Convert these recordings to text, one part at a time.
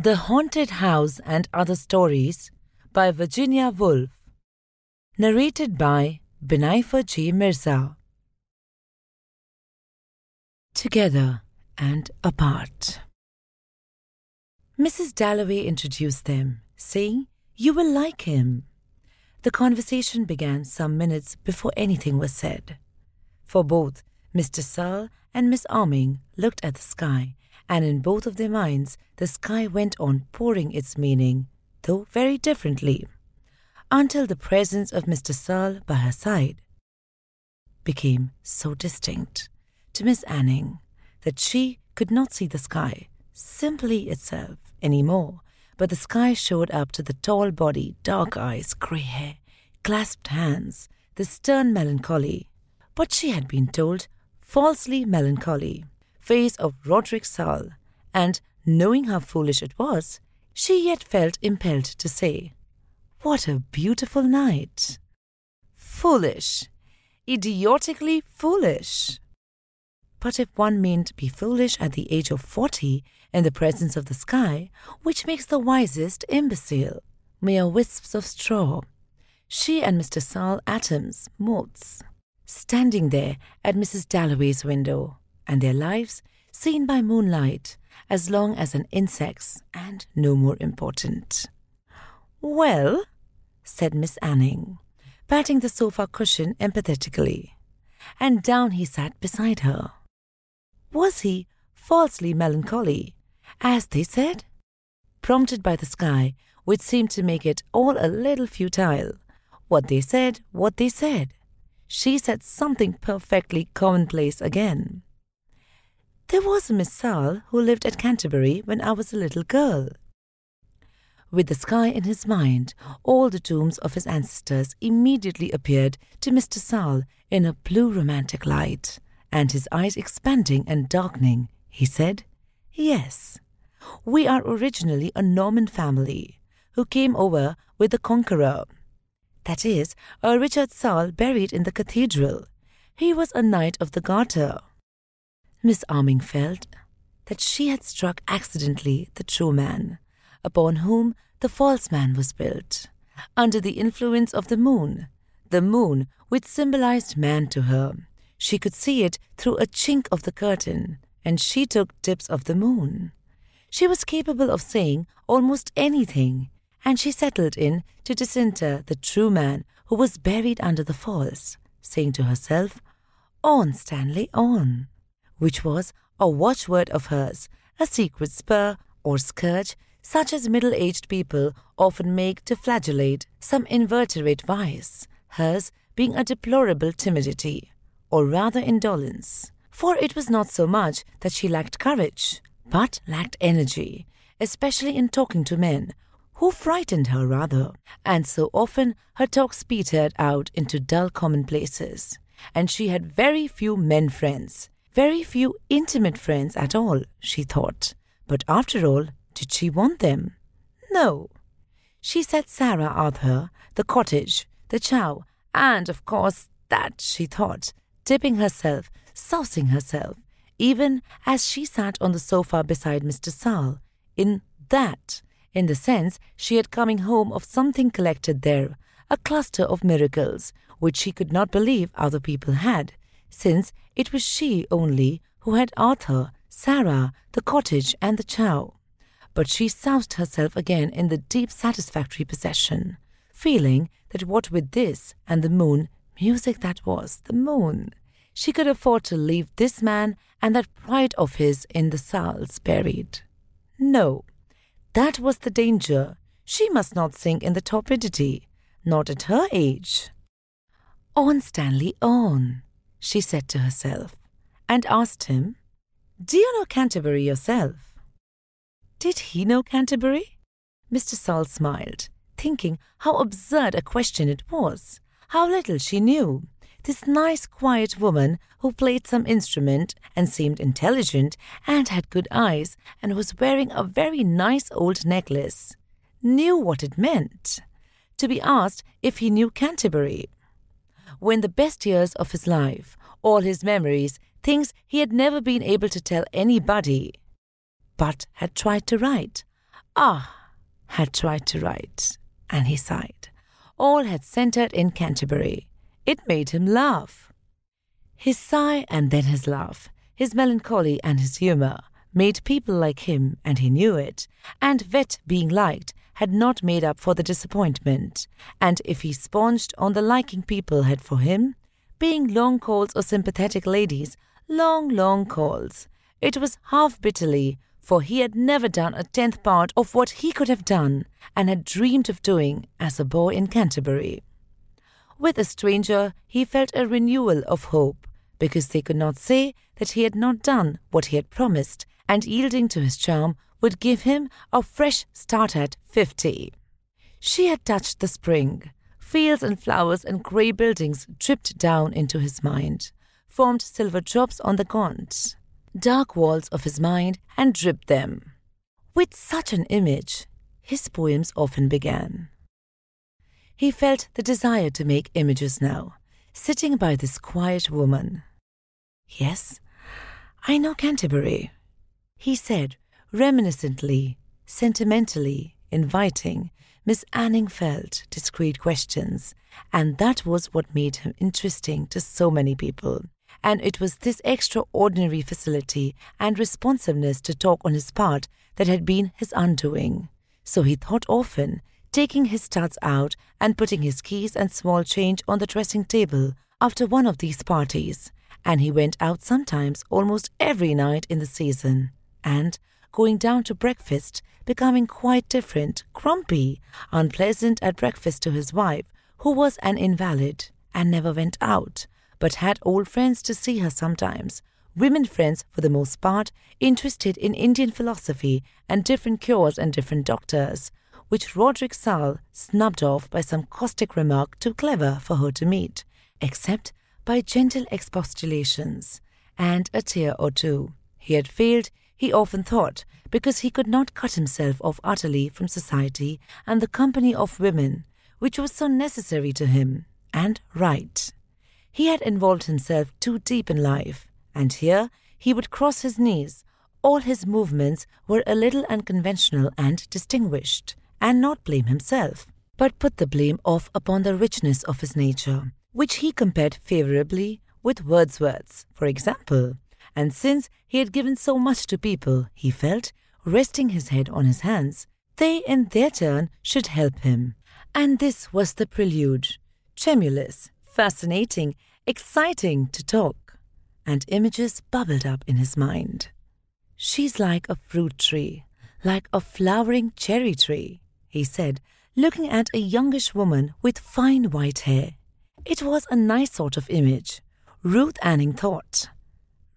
The Haunted House and Other Stories by Virginia Woolf. Narrated by Benaifa G. Mirza. Together and apart. Mrs. Dalloway introduced them, saying, You will like him. The conversation began some minutes before anything was said. For both Mr. Serle and Miss Anning looked at the sky and in both of their minds the sky went on pouring its meaning, though very differently, until the presence of Mr. Serle by her side became so distinct to Miss Anning that she could not see the sky simply itself any more, but the sky showed up to the tall body, dark eyes, grey hair, clasped hands, the stern melancholy, but she had been told falsely melancholy face of Roderick Serle, and knowing how foolish it was, she yet felt impelled to say, What a beautiful night! Foolish! Idiotically foolish! But if one meant be foolish at the age of forty in the presence of the sky, which makes the wisest imbecile, mere wisps of straw, she and Mr. Serle atoms, motes, standing there at Mrs. Dalloway's window, and their lives seen by moonlight as long as an insect's and no more important. Well, said Miss Anning, patting the sofa cushion empathetically, and down he sat beside her. Was he falsely melancholy, as they said? Prompted by the sky, which seemed to make it all a little futile. What they said, what they said. She said something perfectly commonplace again. There was a Miss Serle who lived at Canterbury when I was a little girl. With the sky in his mind, all the tombs of his ancestors immediately appeared to Mr. Serle in a blue romantic light, and his eyes expanding and darkening, he said, Yes, we are originally a Norman family who came over with the Conqueror. That is, a Richard Serle buried in the cathedral. He was a knight of the Garter. Miss Anning felt that she had struck accidentally the true man, upon whom the false man was built, under the influence of the moon, the moon which symbolized man to her. She could see it through a chink of the curtain, and she took tips of the moon. She was capable of saying almost anything, and she settled in to disinter the true man who was buried under the false, saying to herself, On, Stanley, on which was a watchword of hers, a secret spur or scourge such as middle aged people often make to flagellate some inveterate vice, hers being a deplorable timidity, or rather indolence. For it was not so much that she lacked courage, but lacked energy, especially in talking to men, who frightened her rather, and so often her talks petered out into dull commonplaces, and she had very few men friends, very few intimate friends at all, she thought. But after all, did she want them? No. She said Sarah Arthur, the cottage, the chow, and of course that, she thought, dipping herself, sousing herself, even as she sat on the sofa beside Mr. Serle, in that, in the sense she had coming home of something collected there, a cluster of miracles, which she could not believe other people had, since it was she only who had Arthur, Sarah, the cottage, and the chow. But she soused herself again in the deep satisfactory possession, feeling that what with this and the moon, music that was, the moon, she could afford to leave this man and that pride of his in the Serles buried. No, that was the danger. She must not sink in the torpidity, not at her age. On, Stanley, on she said to herself, and asked him, Do you know Canterbury yourself? Did he know Canterbury? Mr. Serle smiled, thinking how absurd a question it was, how little she knew. This nice, quiet woman who played some instrument and seemed intelligent and had good eyes and was wearing a very nice old necklace knew what it meant to be asked if he knew Canterbury when the best years of his life, all his memories, things he had never been able to tell anybody, but had tried to write, Ah, had tried to write, and he sighed. All had centered in Canterbury. It made him laugh. His sigh and then his laugh, his melancholy and his humour, made people like him, and he knew it, and Vet being liked had not made up for the disappointment, and if he sponged on the liking people had for him, being long calls or sympathetic ladies, long, long calls, it was half bitterly, for he had never done a tenth part of what he could have done, and had dreamed of doing as a boy in Canterbury. With a stranger, he felt a renewal of hope, because they could not say that he had not done what he had promised, and yielding to his charm would give him a fresh start at fifty. She had touched the spring. Fields and flowers and grey buildings dripped down into his mind, formed silver drops on the gaunt, dark walls of his mind, and dripped them. With such an image, his poems often began. He felt the desire to make images now, sitting by this quiet woman. Yes, I know Canterbury, he said reminiscently, sentimentally, inviting, Miss Anning felt discreet questions, and that was what made him interesting to so many people. And it was this extraordinary facility and responsiveness to talk on his part that had been his undoing. So he thought often, taking his studs out and putting his keys and small change on the dressing table after one of these parties, and he went out sometimes almost every night in the season. And going down to breakfast, becoming quite different, grumpy, unpleasant at breakfast to his wife, who was an invalid and never went out, but had old friends to see her sometimes, women friends for the most part, interested in Indian philosophy and different cures and different doctors, which Roderick Serle snubbed off by some caustic remark too clever for her to meet, except by gentle expostulations and a tear or two. He had failed he often thought, because he could not cut himself off utterly from society and the company of women, which was so necessary to him, and right. He had involved himself too deep in life, and here he would cross his knees. All his movements were a little unconventional and distinguished, and not blame himself, but put the blame off upon the richness of his nature, which he compared favorably with Wordsworth's, for example, and since he had given so much to people, he felt, resting his head on his hands, they in their turn should help him. And this was the prelude tremulous, fascinating, exciting to talk. And images bubbled up in his mind. She's like a fruit tree, like a flowering cherry tree, he said, looking at a youngish woman with fine white hair. It was a nice sort of image, Ruth Anning thought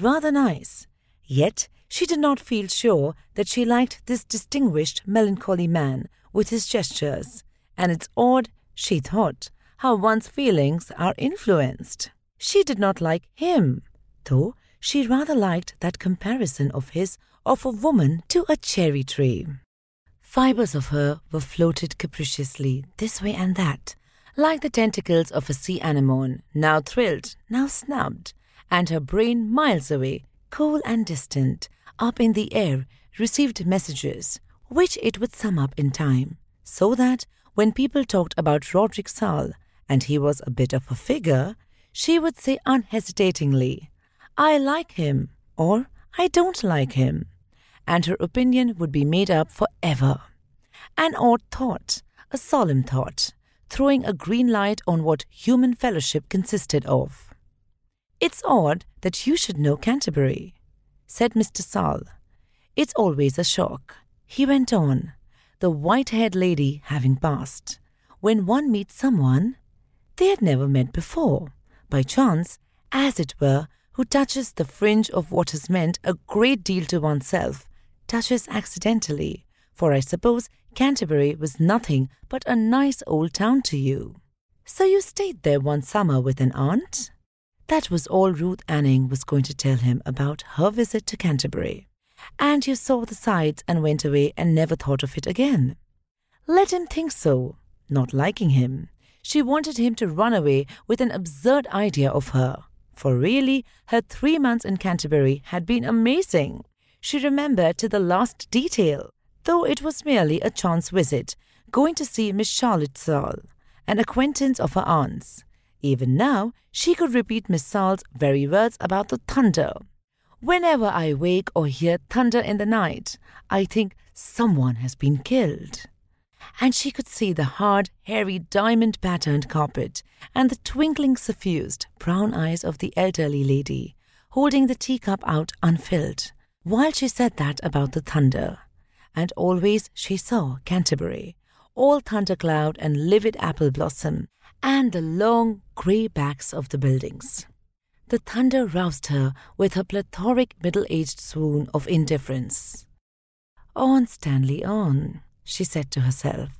rather nice. Yet she did not feel sure that she liked this distinguished, melancholy man with his gestures, and it's odd, she thought, how one's feelings are influenced. She did not like him, though she rather liked that comparison of his of a woman to a cherry tree. Fibers of her were floated capriciously this way and that, like the tentacles of a sea anemone, now thrilled, now snubbed, and her brain miles away, cool and distant, up in the air, received messages, which it would sum up in time, so that when people talked about Roderick Serle, and he was a bit of a figure, she would say unhesitatingly, I like him, or I don't like him, and her opinion would be made up for ever. An odd thought, a solemn thought, throwing a green light on what human fellowship consisted of. It's odd that you should know Canterbury, said Mr. Serle. It's always a shock, he went on, the white haired lady having passed. When one meets someone they had never met before, by chance, as it were, who touches the fringe of what has meant a great deal to oneself, touches accidentally, for I suppose Canterbury was nothing but a nice old town to you. So you stayed there one summer with an aunt? That was all Ruth Anning was going to tell him about her visit to Canterbury. And you saw the sights and went away and never thought of it again. Let him think so, not liking him. She wanted him to run away with an absurd idea of her. For really, her three months in Canterbury had been amazing. She remembered to the last detail though it was merely a chance visit, going to see Miss Charlotte Serle, an acquaintance of her aunt's. Even now, she could repeat Miss Serle's very words about the thunder. Whenever I wake or hear thunder in the night, I think someone has been killed. And she could see the hard, hairy, diamond patterned carpet and the twinkling, suffused brown eyes of the elderly lady, holding the teacup out unfilled, while she said that about the thunder. And always she saw Canterbury, all thundercloud and livid apple blossom, and the long grey backs of the buildings. The thunder roused her with her plethoric middle aged swoon of indifference. On, Stanley, on, she said to herself.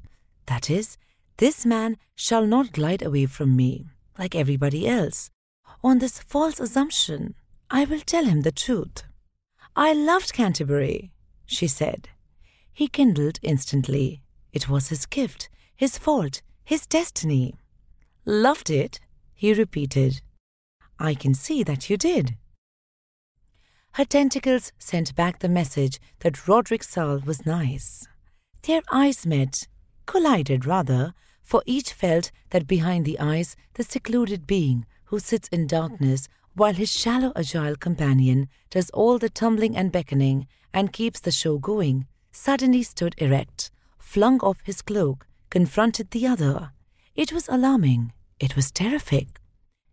That is, this man shall not glide away from me, like everybody else. On this false assumption, I will tell him the truth. I loved Canterbury, she said. He kindled instantly. It was his gift, his fault, his destiny. Loved it? he repeated. I can see that you did. Her tentacles sent back the message that Roderick Serle was nice. Their eyes met, collided rather, for each felt that behind the eyes the secluded being who sits in darkness while his shallow, agile companion does all the tumbling and beckoning and keeps the show going, suddenly stood erect, flung off his cloak, confronted the other. It was alarming. It was terrific.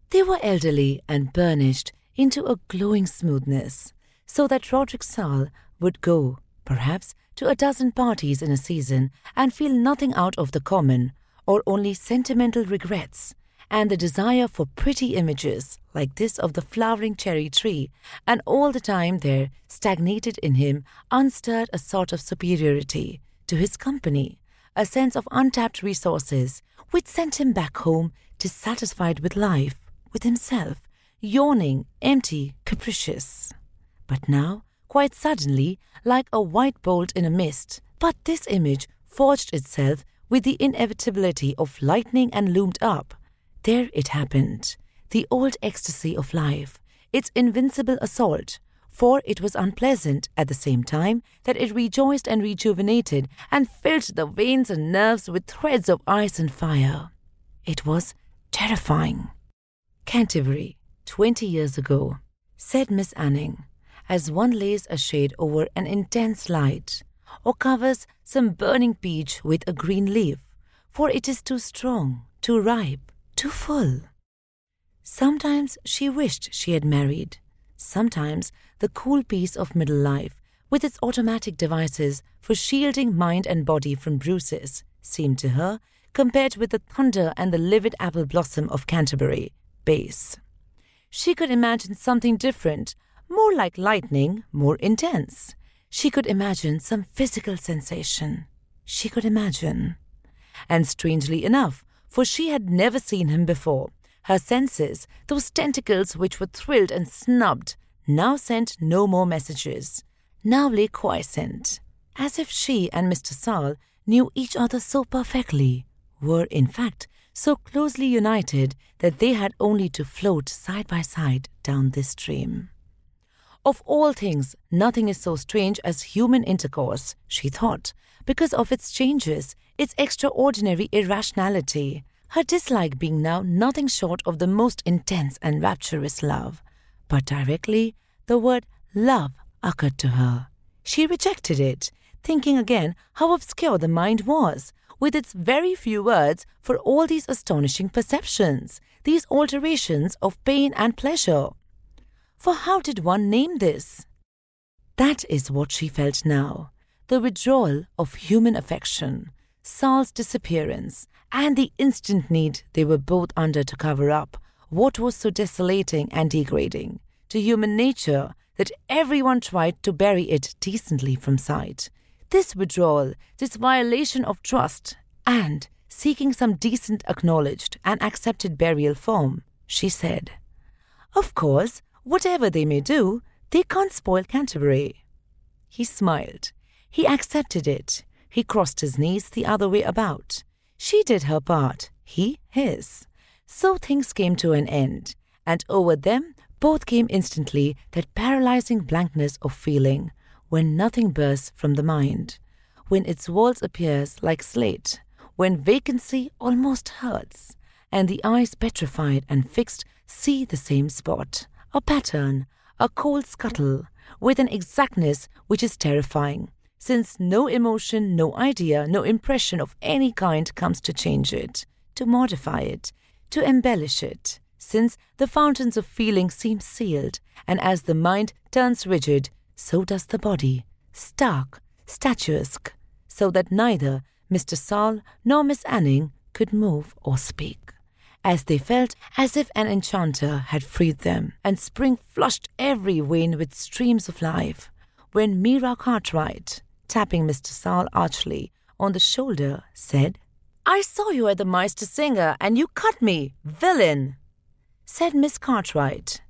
They were elderly and burnished into a glowing smoothness, so that Roderick Serle would go, perhaps, to a dozen parties in a season and feel nothing out of the common, or only sentimental regrets, and the desire for pretty images like this of the flowering cherry tree, and all the time there stagnated in him, unstirred a sort of superiority to his company, a sense of untapped resources, which sent him back home dissatisfied with life, with himself, yawning, empty, capricious. But now, quite suddenly, like a white bolt in a mist, but this image forged itself with the inevitability of lightning and loomed up. There it happened, the old ecstasy of life, its invincible assault, for it was unpleasant at the same time that it rejoiced and rejuvenated and filled the veins and nerves with threads of ice and fire. It was terrifying. Canterbury, twenty years ago, said Miss Anning, as one lays a shade over an intense light, or covers some burning peach with a green leaf, for it is too strong, too ripe, too full. Sometimes she wished she had married. Sometimes the cool peace of middle life, with its automatic devices for shielding mind and body from bruises, seemed to her compared with the thunder and the livid apple blossom of Canterbury base. She could imagine something different, more like lightning, more intense. She could imagine some physical sensation. She could imagine. And strangely enough, for she had never seen him before, her senses, those tentacles which were thrilled and snubbed, now sent no more messages, now lay quiescent, as if she and Mr. Serle knew each other so perfectly, were, in fact, so closely united that they had only to float side by side down this stream. Of all things, nothing is so strange as human intercourse, she thought, because of its changes, its extraordinary irrationality, her dislike being now nothing short of the most intense and rapturous love. But directly the word love occurred to her. She rejected it, thinking again how obscure the mind was, with its very few words for all these astonishing perceptions, these alterations of pain and pleasure. For how did one name this? That is what she felt now the withdrawal of human affection, Serle's disappearance, and the instant need they were both under to cover up what was so desolating and degrading to human nature that everyone tried to bury it decently from sight, this withdrawal, this violation of trust, and seeking some decent acknowledged and accepted burial form, she said. Of course, whatever they may do, they can't spoil Canterbury. He smiled. He accepted it. He crossed his knees the other way about. She did her part, he his. So things came to an end, and over them both came instantly that paralyzing blankness of feeling when nothing bursts from the mind, when its walls appears like slate, when vacancy almost hurts, and the eyes petrified and fixed see the same spot, a pattern, a cold scuttle, with an exactness which is terrifying, since no emotion, no idea, no impression of any kind comes to change it, to modify it, to embellish it, since the fountains of feeling seem sealed, and as the mind turns rigid, so does the body, stark, statuesque, so that neither Mr. Serle nor Miss Anning could move or speak, as they felt as if an enchanter had freed them, and spring flushed every vein with streams of life, when Mira Cartwright, tapping Mr. Serle archly on the shoulder, said, I saw you at the Meistersinger, and you cut me, villain! Said Miss Cartwright,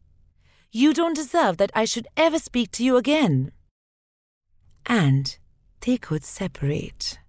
You don't deserve that I should ever speak to you again. And they could separate.